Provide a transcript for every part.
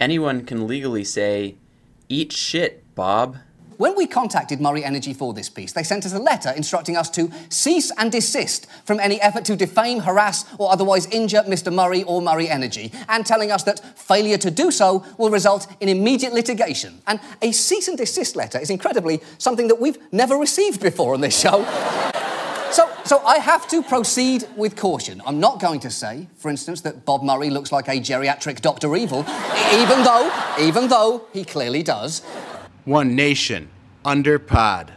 anyone can legally say, Eat shit, Bob. When we contacted Murray Energy for this piece, they sent us a letter instructing us to cease and desist from any effort to defame, harass, or otherwise injure Mr. Murray or Murray Energy, and telling us that failure to do so will result in immediate litigation. And a cease and desist letter is incredibly something that we've never received before on this show. So, so I have to proceed with caution. I'm not going to say, for instance, that Bob Murray looks like a geriatric Doctor Evil, even though, even though he clearly does. One nation under pod.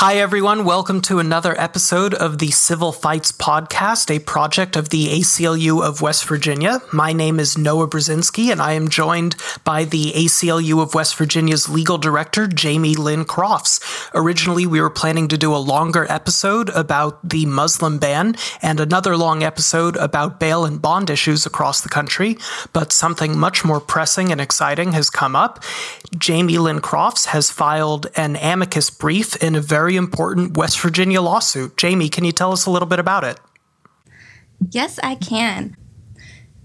Hi, everyone. Welcome to another episode of the Civil Fights Podcast, a project of the ACLU of West Virginia. My name is Noah Brzezinski, and I am joined by the ACLU of West Virginia's legal director, Jamie Lynn Crofts. Originally, we were planning to do a longer episode about the Muslim ban and another long episode about bail and bond issues across the country, but something much more pressing and exciting has come up. Jamie Lynn Crofts has filed an amicus brief in a very important West Virginia lawsuit. Jamie, can you tell us a little bit about it? Yes, I can.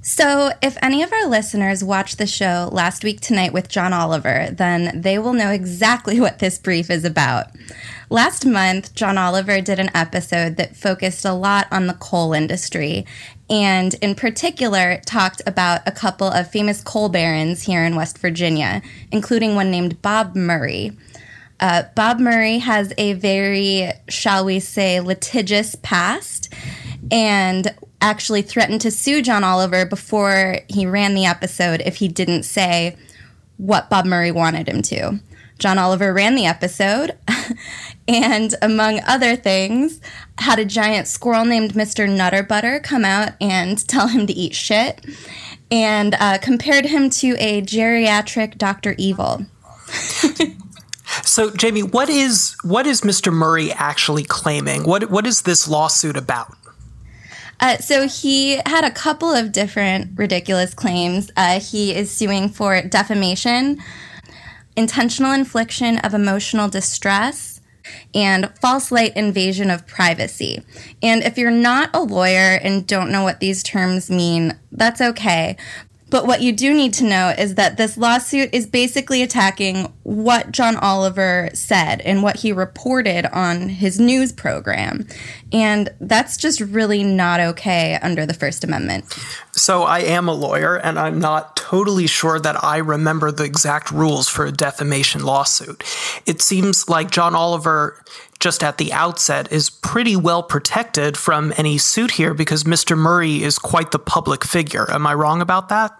So, if any of our listeners watched the show last week tonight with John Oliver, then they will know exactly what this brief is about. Last month, John Oliver did an episode that focused a lot on the coal industry, and in particular, talked about a couple of famous coal barons here in West Virginia, including one named Bob Murray. Uh, Bob Murray has a very, shall we say, litigious past and actually threatened to sue John Oliver before he ran the episode if he didn't say what Bob Murray wanted him to. John Oliver ran the episode and, among other things, had a giant squirrel named Mr. Nutterbutter come out and tell him to eat shit and uh, compared him to a geriatric Dr. Evil. So, Jamie, what is what is Mr. Murray actually claiming? What what is this lawsuit about? Uh, so he had a couple of different ridiculous claims. Uh, he is suing for defamation, intentional infliction of emotional distress, and false light invasion of privacy. And if you're not a lawyer and don't know what these terms mean, that's okay. But what you do need to know is that this lawsuit is basically attacking what John Oliver said and what he reported on his news program. And that's just really not okay under the First Amendment. So I am a lawyer, and I'm not totally sure that I remember the exact rules for a defamation lawsuit. It seems like John Oliver just at the outset is pretty well protected from any suit here because Mr. Murray is quite the public figure. Am I wrong about that?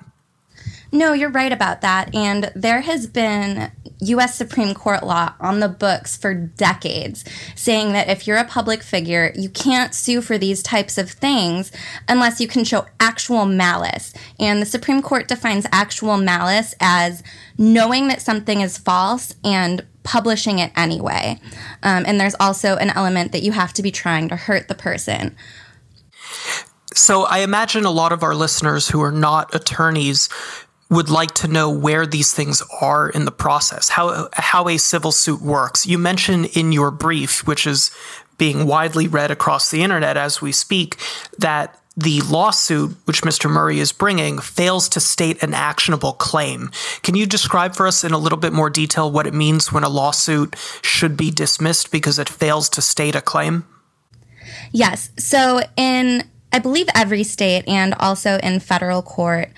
No, you're right about that. And there has been US Supreme Court law on the books for decades saying that if you're a public figure, you can't sue for these types of things unless you can show actual malice. And the Supreme Court defines actual malice as knowing that something is false and publishing it anyway. Um, and there's also an element that you have to be trying to hurt the person. So I imagine a lot of our listeners who are not attorneys would like to know where these things are in the process, how how a civil suit works. You mentioned in your brief, which is being widely read across the internet as we speak, that the lawsuit which Mr. Murray is bringing fails to state an actionable claim. Can you describe for us in a little bit more detail what it means when a lawsuit should be dismissed because it fails to state a claim? Yes. So, in I believe every state and also in federal court,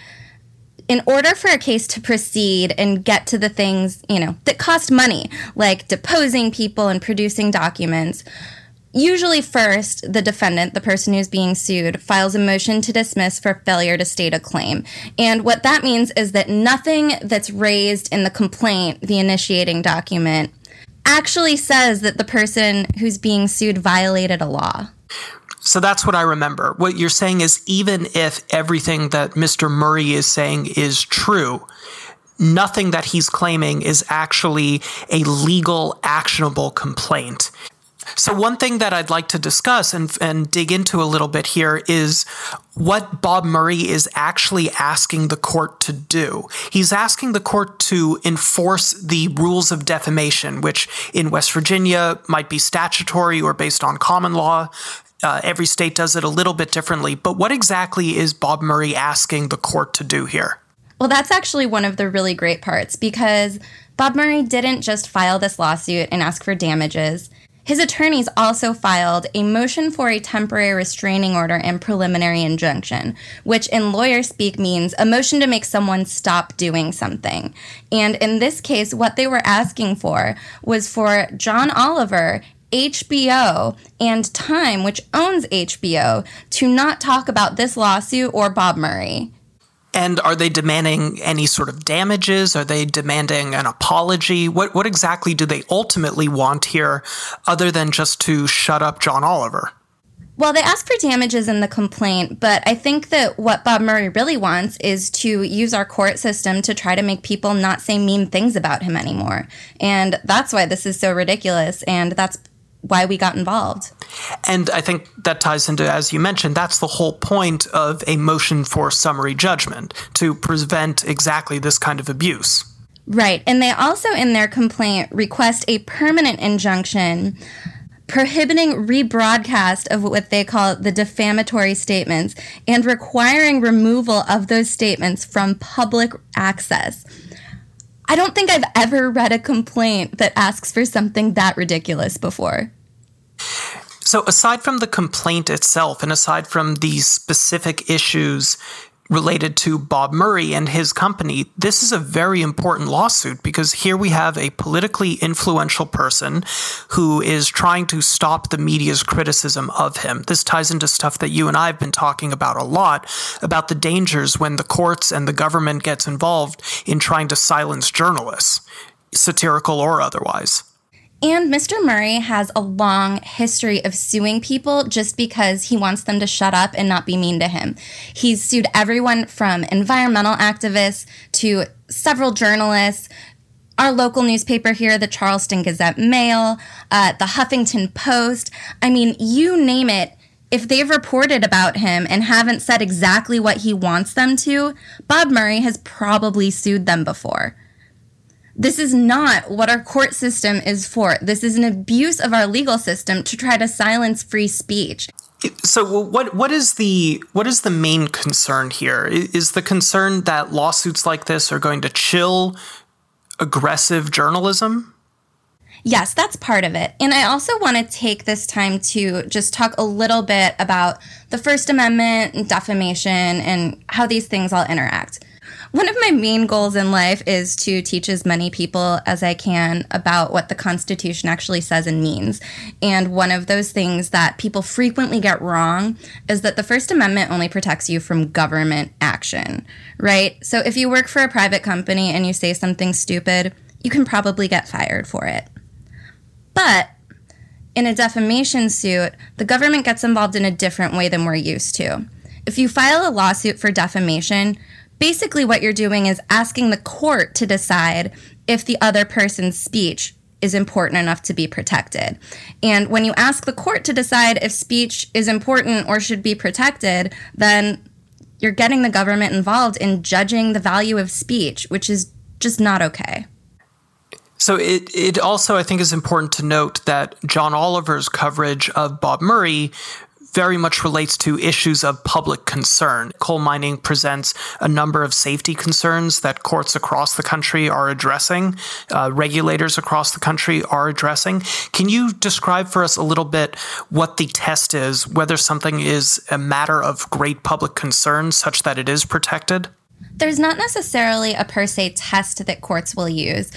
in order for a case to proceed and get to the things, you know, that cost money, like deposing people and producing documents, usually first the defendant, the person who's being sued, files a motion to dismiss for failure to state a claim. And what that means is that nothing that's raised in the complaint, the initiating document, actually says that the person who's being sued violated a law. So that's what I remember. What you're saying is even if everything that Mr. Murray is saying is true, nothing that he's claiming is actually a legal, actionable complaint. So, one thing that I'd like to discuss and, and dig into a little bit here is what Bob Murray is actually asking the court to do. He's asking the court to enforce the rules of defamation, which in West Virginia might be statutory or based on common law. Uh, every state does it a little bit differently. But what exactly is Bob Murray asking the court to do here? Well, that's actually one of the really great parts because Bob Murray didn't just file this lawsuit and ask for damages. His attorneys also filed a motion for a temporary restraining order and preliminary injunction, which in lawyer speak means a motion to make someone stop doing something. And in this case, what they were asking for was for John Oliver HBO and Time, which owns HBO, to not talk about this lawsuit or Bob Murray. And are they demanding any sort of damages? Are they demanding an apology? What what exactly do they ultimately want here other than just to shut up John Oliver? Well, they ask for damages in the complaint, but I think that what Bob Murray really wants is to use our court system to try to make people not say mean things about him anymore. And that's why this is so ridiculous. And that's why we got involved. And I think that ties into, as you mentioned, that's the whole point of a motion for summary judgment to prevent exactly this kind of abuse. Right. And they also, in their complaint, request a permanent injunction prohibiting rebroadcast of what they call the defamatory statements and requiring removal of those statements from public access. I don't think I've ever read a complaint that asks for something that ridiculous before. So, aside from the complaint itself and aside from these specific issues related to Bob Murray and his company, this is a very important lawsuit because here we have a politically influential person who is trying to stop the media's criticism of him. This ties into stuff that you and I have been talking about a lot about the dangers when the courts and the government gets involved in trying to silence journalists, satirical or otherwise. And Mr. Murray has a long history of suing people just because he wants them to shut up and not be mean to him. He's sued everyone from environmental activists to several journalists, our local newspaper here, the Charleston Gazette Mail, uh, the Huffington Post. I mean, you name it. If they've reported about him and haven't said exactly what he wants them to, Bob Murray has probably sued them before. This is not what our court system is for. This is an abuse of our legal system to try to silence free speech. So what what is the what is the main concern here? Is the concern that lawsuits like this are going to chill aggressive journalism? Yes, that's part of it. And I also want to take this time to just talk a little bit about the First Amendment and defamation and how these things all interact. One of my main goals in life is to teach as many people as I can about what the Constitution actually says and means. And one of those things that people frequently get wrong is that the First Amendment only protects you from government action, right? So if you work for a private company and you say something stupid, you can probably get fired for it. But in a defamation suit, the government gets involved in a different way than we're used to. If you file a lawsuit for defamation, basically what you're doing is asking the court to decide if the other person's speech is important enough to be protected. And when you ask the court to decide if speech is important or should be protected, then you're getting the government involved in judging the value of speech, which is just not okay. So it it also I think is important to note that John Oliver's coverage of Bob Murray very much relates to issues of public concern. Coal mining presents a number of safety concerns that courts across the country are addressing, uh, regulators across the country are addressing. Can you describe for us a little bit what the test is, whether something is a matter of great public concern such that it is protected? There's not necessarily a per se test that courts will use,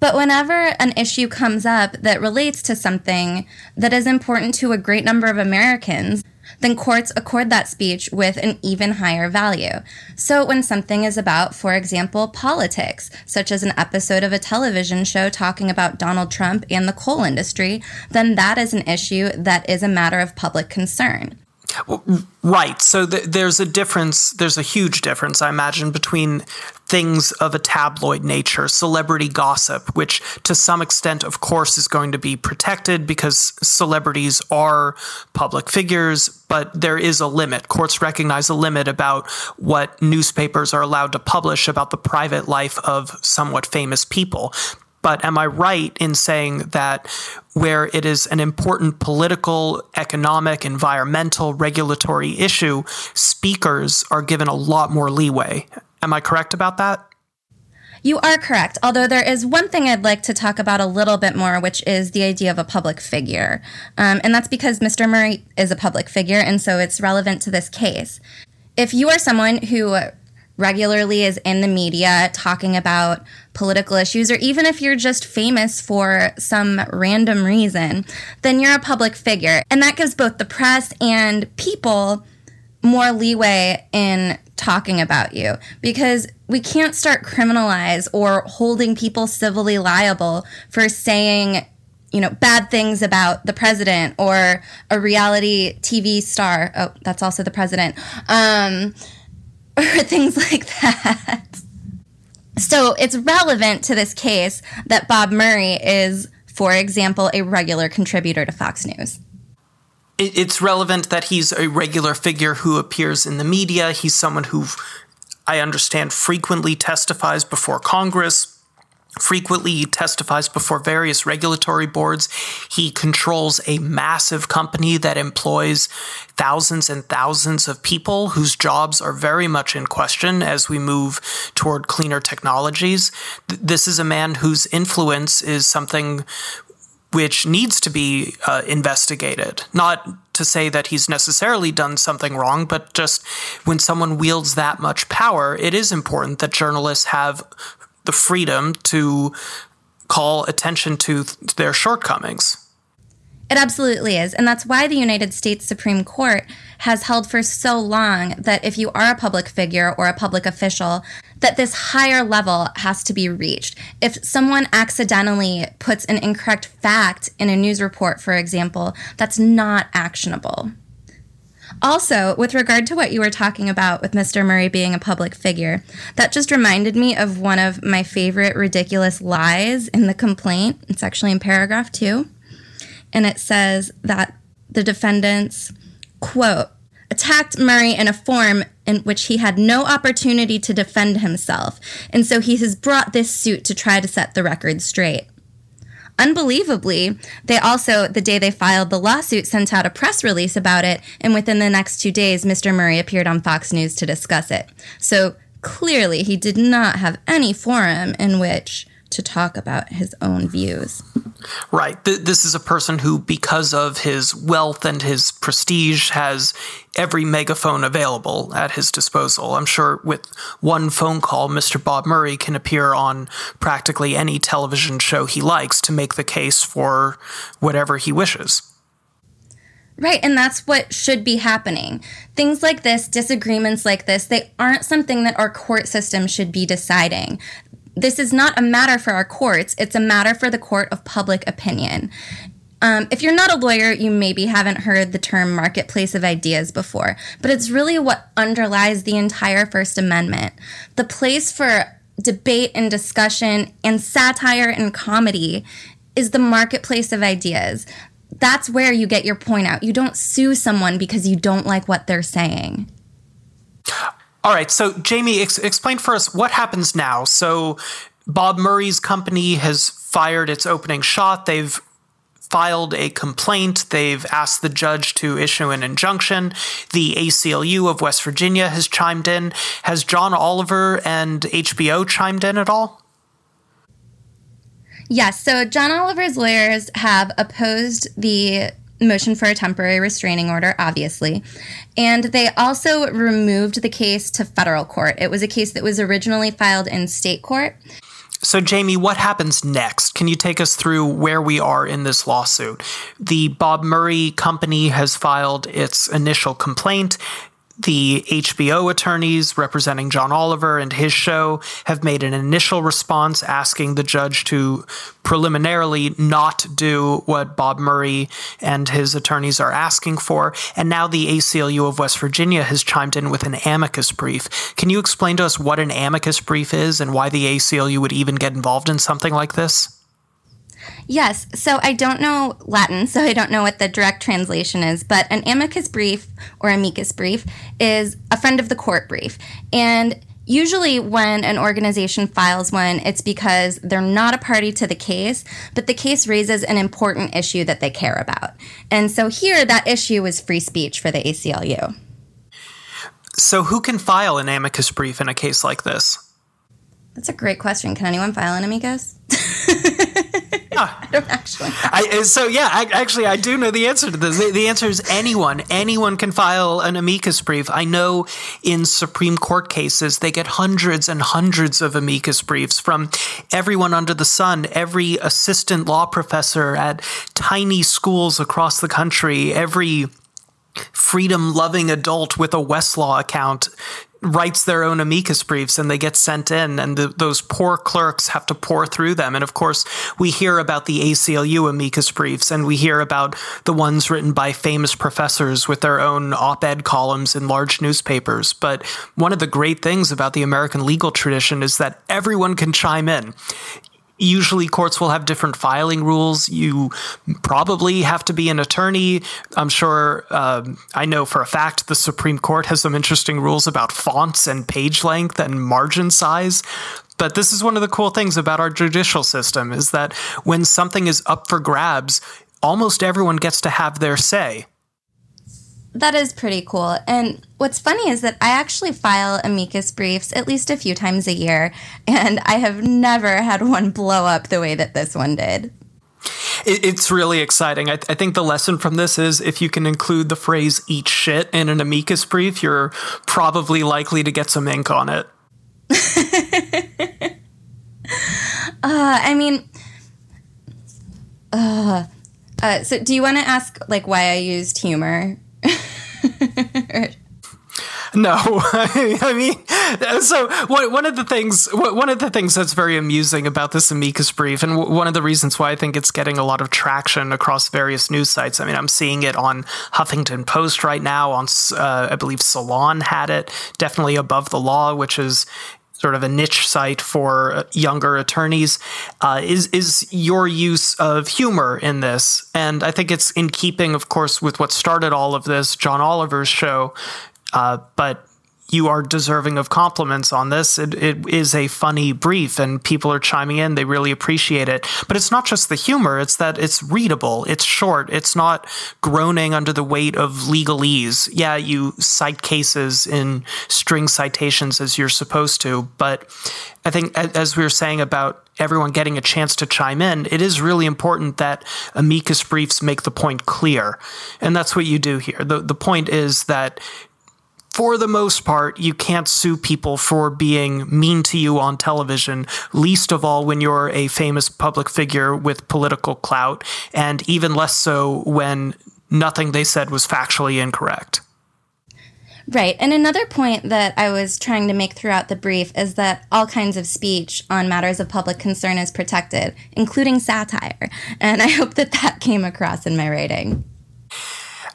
but whenever an issue comes up that relates to something that is important to a great number of Americans, then courts accord that speech with an even higher value. So, when something is about, for example, politics, such as an episode of a television show talking about Donald Trump and the coal industry, then that is an issue that is a matter of public concern. Right. So th- there's a difference, there's a huge difference, I imagine, between things of a tabloid nature, celebrity gossip, which to some extent, of course, is going to be protected because celebrities are public figures, but there is a limit. Courts recognize a limit about what newspapers are allowed to publish about the private life of somewhat famous people. But am I right in saying that where it is an important political, economic, environmental, regulatory issue, speakers are given a lot more leeway? Am I correct about that? You are correct, although there is one thing I'd like to talk about a little bit more, which is the idea of a public figure. Um, and that's because Mr. Murray is a public figure, and so it's relevant to this case. If you are someone who regularly is in the media talking about political issues, or even if you're just famous for some random reason, then you're a public figure. And that gives both the press and people more leeway in talking about you because we can't start criminalize or holding people civilly liable for saying you know bad things about the president or a reality tv star. Oh that's also the president. Um, or things like that. So it's relevant to this case that bob murray is for example a regular contributor to fox news it's relevant that he's a regular figure who appears in the media. He's someone who I understand frequently testifies before Congress, frequently testifies before various regulatory boards. He controls a massive company that employs thousands and thousands of people whose jobs are very much in question as we move toward cleaner technologies. This is a man whose influence is something which needs to be uh, investigated. Not to say that he's necessarily done something wrong, but just when someone wields that much power, it is important that journalists have the freedom to call attention to th- their shortcomings. It absolutely is. And that's why the United States Supreme Court has held for so long that if you are a public figure or a public official, that this higher level has to be reached. If someone accidentally puts an incorrect fact in a news report, for example, that's not actionable. Also, with regard to what you were talking about with Mr. Murray being a public figure, that just reminded me of one of my favorite ridiculous lies in the complaint. It's actually in paragraph two and it says that the defendants, quote, attacked Murray in a form in which he had no opportunity to defend himself, and so he has brought this suit to try to set the record straight. Unbelievably, they also, the day they filed the lawsuit, sent out a press release about it, and within the next two days, Mr. Murray appeared on Fox News to discuss it. So clearly, he did not have any forum in which to talk about his own views. Right. Th- this is a person who, because of his wealth and his prestige, has every megaphone available at his disposal. I'm sure with one phone call, Mr. Bob Murray can appear on practically any television show he likes to make the case for whatever he wishes. Right, and that's what should be happening. Things like this, disagreements like this, they aren't something that our court system should be deciding this is not a matter for our courts, it's a matter for the court of public opinion. Um, if you're not a lawyer, you maybe haven't heard the term marketplace of ideas before, but it's really what underlies the entire First Amendment. The place for debate and discussion and satire and comedy is the marketplace of ideas. That's where you get your point out. You don't sue someone because you don't like what they're saying. All right, so Jamie, ex- explain for us what happens now. So Bob Murray's company has fired its opening shot. They've filed a complaint. They've asked the judge to issue an injunction. The ACLU of West Virginia has chimed in. Has John Oliver and HBO chimed in at all? Yes. So John Oliver's lawyers have opposed the motion for a temporary restraining order, obviously. And they also removed the case to federal court. It was a case that was originally filed in state court. So, Jamie, what happens next? Can you take us through where we are in this lawsuit? The Bob Murray company has filed its initial complaint. The HBO attorneys representing John Oliver and his show have made an initial response asking the judge to preliminarily not do what Bob Murray and his attorneys are asking for. And now the ACLU of West Virginia has chimed in with an amicus brief. Can you explain to us what an amicus brief is and why the ACLU would even get involved in something like this? Yes. So I don't know Latin, so I don't know what the direct translation is, but an amicus brief or amicus brief is a friend of the court brief. And usually when an organization files one, it's because they're not a party to the case, but the case raises an important issue that they care about. And so here, that issue is free speech for the ACLU. So, who can file an amicus brief in a case like this? That's a great question. Can anyone file an amicus? I don't actually. I, uh, so yeah, I, actually, I do know the answer to this. The, the, answer is anyone. Anyone can file an amicus brief. I know in Supreme Court cases they get hundreds and hundreds of amicus briefs from everyone under the sun. Every assistant law professor at tiny schools across the country. Every freedom loving adult with a Westlaw account writes their own amicus briefs and they get sent in and the, those poor clerks have to pore through them. And of course we hear about the ACLU amicus briefs and we hear about the ones written by famous professors with their own op-ed columns in large newspapers. But one of the great things about the American legal tradition is that everyone can chime in usually courts will have different filing rules. You probably have to be an attorney. I'm sure, um, I know for a fact the Supreme Court has some interesting rules about fonts and page length and margin size. But this is one of the cool things about our judicial system is that when something is up for grabs, almost everyone gets to have their say. That is pretty cool. And what's funny is that I actually file amicus briefs at least a few times a year, and I have never had one blow up the way that this one did. It's really exciting. I, th- I, think the lesson from this is if you can include the phrase eat shit in an amicus brief, you're probably likely to get some ink on it. uh, I mean, uh, uh, so do you want to ask like why I used humor no, I mean, so one of the things one of the things that's very amusing about this amicus brief, and one of the reasons why I think it's getting a lot of traction across various news sites. I mean, I'm seeing it on Huffington Post right now. On uh, I believe Salon had it, definitely above the law, which is sort of a niche site for uh, younger attorneys, uh, is is your use of humor in this, and I think it's in keeping, of course, with what started all of this, John Oliver's show, uh, but you are deserving of compliments on this. It, it is a funny brief, and people are chiming in. They really appreciate it. But it's not just the humor, it's that it's readable, it's short, it's not groaning under the weight of legalese. Yeah, you cite cases in string citations as you're supposed to, but I think, as we were saying about everyone getting a chance to chime in, it is really important that amicus briefs make the point clear. And that's what you do here. The, the point is that for the most part, you can't sue people for being mean to you on television, least of all when you're a famous public figure with political clout, and even less so when nothing they said was factually incorrect. Right. And another point that I was trying to make throughout the brief is that all kinds of speech on matters of public concern is protected, including satire. And I hope that that came across in my writing.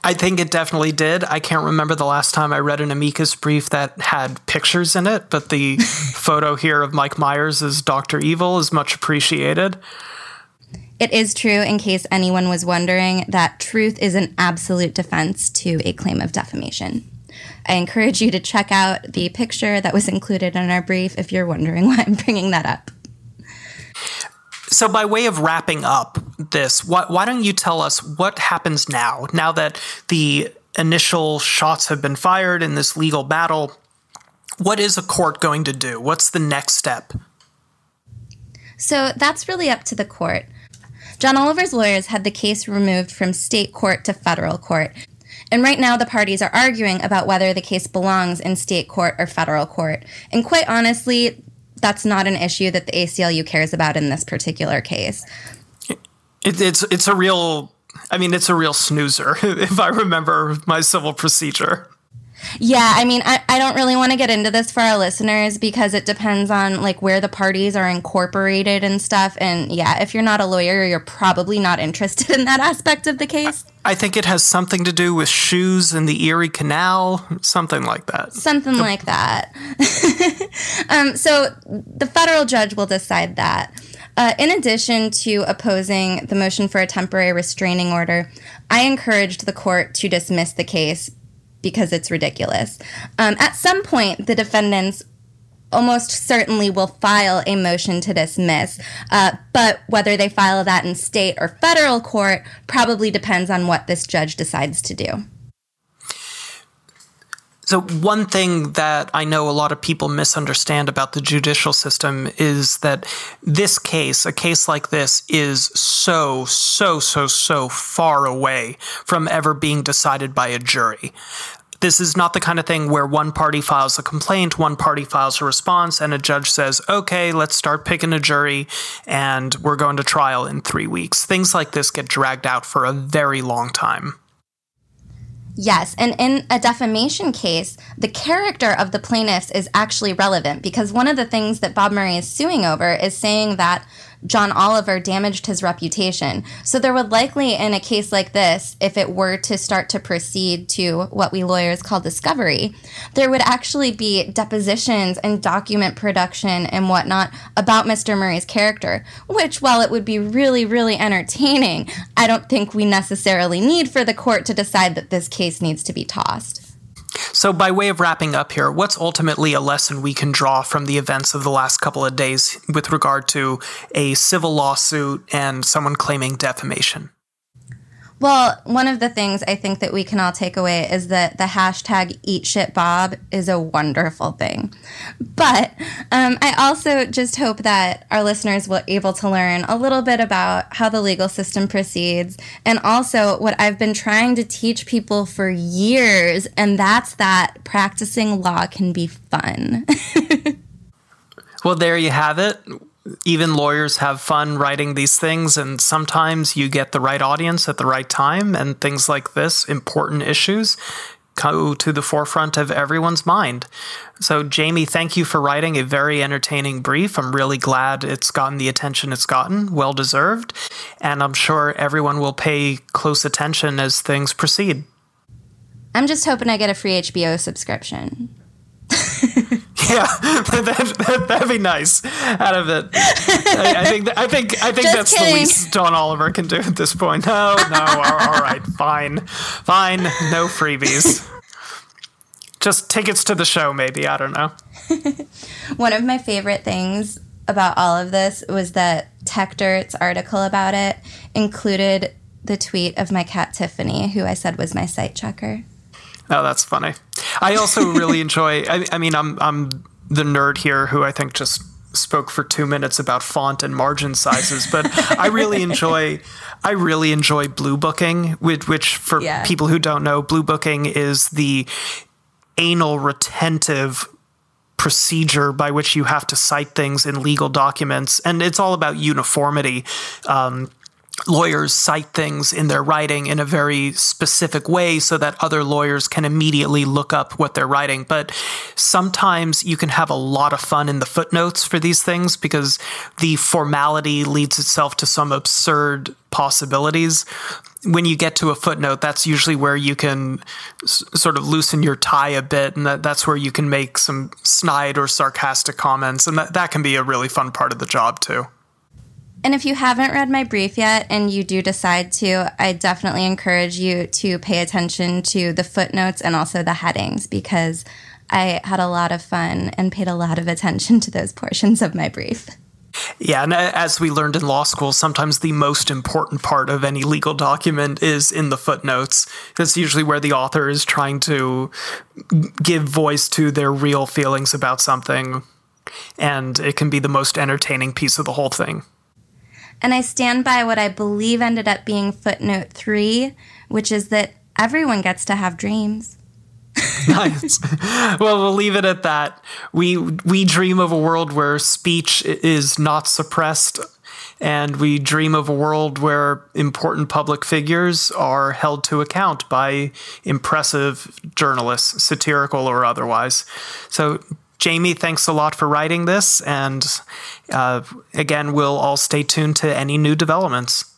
I think it definitely did. I can't remember the last time I read an amicus brief that had pictures in it, but the photo here of Mike Myers as Dr. Evil is much appreciated. It is true, in case anyone was wondering, that truth is an absolute defense to a claim of defamation. I encourage you to check out the picture that was included in our brief if you're wondering why I'm bringing that up. So, by way of wrapping up this, why, why don't you tell us what happens now? Now that the initial shots have been fired in this legal battle, what is a court going to do? What's the next step? So, that's really up to the court. John Oliver's lawyers had the case removed from state court to federal court. And right now, the parties are arguing about whether the case belongs in state court or federal court. And quite honestly, that's not an issue that the ACLU cares about in this particular case. It, it's it's a real. I mean, it's a real snoozer if I remember my civil procedure. Yeah, I mean, I, I don't really want to get into this for our listeners because it depends on like where the parties are incorporated and stuff. And yeah, if you're not a lawyer, you're probably not interested in that aspect of the case. I think it has something to do with shoes in the Erie Canal, something like that. Something like that. um, so the federal judge will decide that. Uh, in addition to opposing the motion for a temporary restraining order, I encouraged the court to dismiss the case because it's ridiculous. Um, at some point, the defendants almost certainly will file a motion to dismiss, uh, but whether they file that in state or federal court probably depends on what this judge decides to do. So, one thing that I know a lot of people misunderstand about the judicial system is that this case, a case like this, is so, so, so, so far away from ever being decided by a jury. This is not the kind of thing where one party files a complaint, one party files a response, and a judge says, okay, let's start picking a jury, and we're going to trial in three weeks. Things like this get dragged out for a very long time. Yes, and in a defamation case, the character of the plaintiffs is actually relevant because one of the things that Bob Murray is suing over is saying that John Oliver damaged his reputation. So there would likely, in a case like this, if it were to start to proceed to what we lawyers call discovery, there would actually be depositions and document production and whatnot about Mr. Murray's character, which, while it would be really, really entertaining, I don't think we necessarily need for the court to decide that this case needs to be tossed. So, by way of wrapping up here, what's ultimately a lesson we can draw from the events of the last couple of days with regard to a civil lawsuit and someone claiming defamation? Well, one of the things I think that we can all take away is that the hashtag eat shit Bob is a wonderful thing. But um, I also just hope that our listeners will able to learn a little bit about how the legal system proceeds and also what I've been trying to teach people for years, and that's that practicing law can be fun. well, there you have it even lawyers have fun writing these things, and sometimes you get the right audience at the right time, and things like this, important issues, go to the forefront of everyone's mind. So, Jamie, thank you for writing a very entertaining brief. I'm really glad it's gotten the attention it's gotten, well deserved, and I'm sure everyone will pay close attention as things proceed. I'm just hoping I get a free HBO subscription. Yeah, that, that, that'd be nice. Out of it, I, I think I think I think Just that's kidding. the least John Oliver can do at this point. No, no, all, all right, fine, fine, no freebies. Just tickets to the show, maybe. I don't know. One of my favorite things about all of this was that Techdirt's article about it included the tweet of my cat Tiffany, who I said was my cite checker. Oh, that's funny. I also really enjoy. I, I mean, I'm I'm the nerd here who I think just spoke for two minutes about font and margin sizes, but I really enjoy I really enjoy blue booking, which, which for yeah. people who don't know, blue booking is the anal retentive procedure by which you have to cite things in legal documents, and it's all about uniformity. Um, lawyers cite things in their writing in a very specific way so that other lawyers can immediately look up what they're writing. But sometimes you can have a lot of fun in the footnotes for these things because the formality leads itself to some absurd possibilities. When you get to a footnote, that's usually where you can s- sort of loosen your tie a bit, and that, that's where you can make some snide or sarcastic comments, and that, that can be a really fun part of the job, too. And if you haven't read my brief yet and you do decide to, I definitely encourage you to pay attention to the footnotes and also the headings because I had a lot of fun and paid a lot of attention to those portions of my brief. Yeah, and uh, as we learned in law school, sometimes the most important part of any legal document is in the footnotes. That's usually where the author is trying to give voice to their real feelings about something, and it can be the most entertaining piece of the whole thing. And I stand by what I believe ended up being footnote three, which is that everyone gets to have dreams. nice. Well, we'll leave it at that. We we dream of a world where speech is not suppressed and we dream of a world where important public figures are held to account by impressive journalists, satirical or otherwise. So, Jamie, thanks a lot for writing this, and uh, again, we'll all stay tuned to any new developments.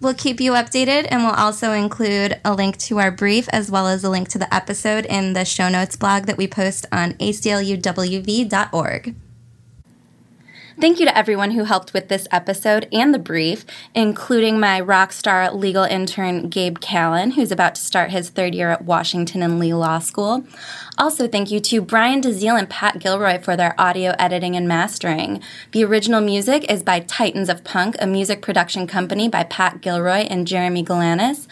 We'll keep you updated and we'll also include a link to our brief as well as a link to the episode in the show notes blog that we post on acluwv.org. Thank you to everyone who helped with this episode and the brief, including my rock star legal intern Gabe Callan, who's about to start his third year at Washington and Lee Law School. Also, thank you to Brian DeZiel and Pat Gilroy for their audio editing and mastering. The original music is by Titans of Punk, a music production company by Pat Gilroy and Jeremy Galanis.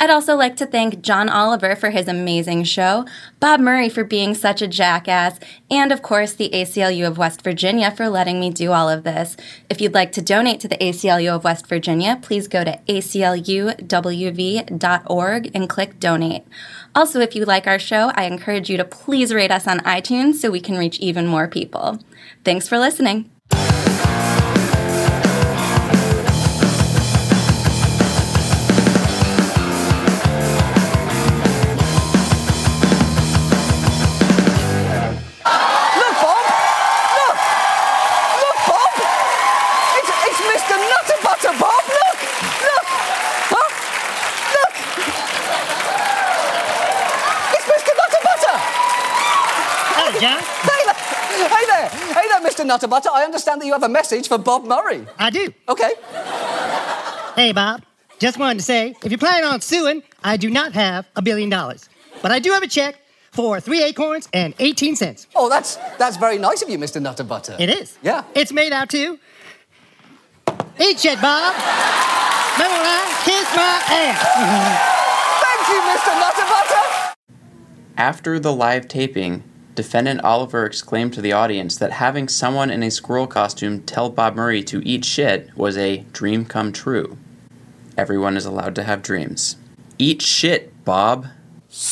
I'd also like to thank John Oliver for his amazing show, Bob Murray for being such a jackass, and of course the ACLU of West Virginia for letting me do all of this. If you'd like to donate to the ACLU of West Virginia, please go to acluwv.org and click donate. Also, if you like our show, I encourage you to please rate us on iTunes so we can reach even more people. Thanks for listening. Mr. Nutter Butter. I understand that you have a message for Bob Murray. I do. Okay. Hey, Bob. Just wanted to say, if you're planning on suing, I do not have a billion dollars. But I do have a check for three acorns and 18 cents. Oh, that's that's very nice of you, Mr. Nutter Butter. It is. Yeah. It's made out to. Eat shit, Bob. Remember I kiss my ass? Thank you, Mr. Nutter Butter. After the live taping, defendant Oliver exclaimed to the audience that having someone in a squirrel costume tell Bob Murray to eat shit was a dream come true. Everyone is allowed to have dreams. Eat shit, Bob.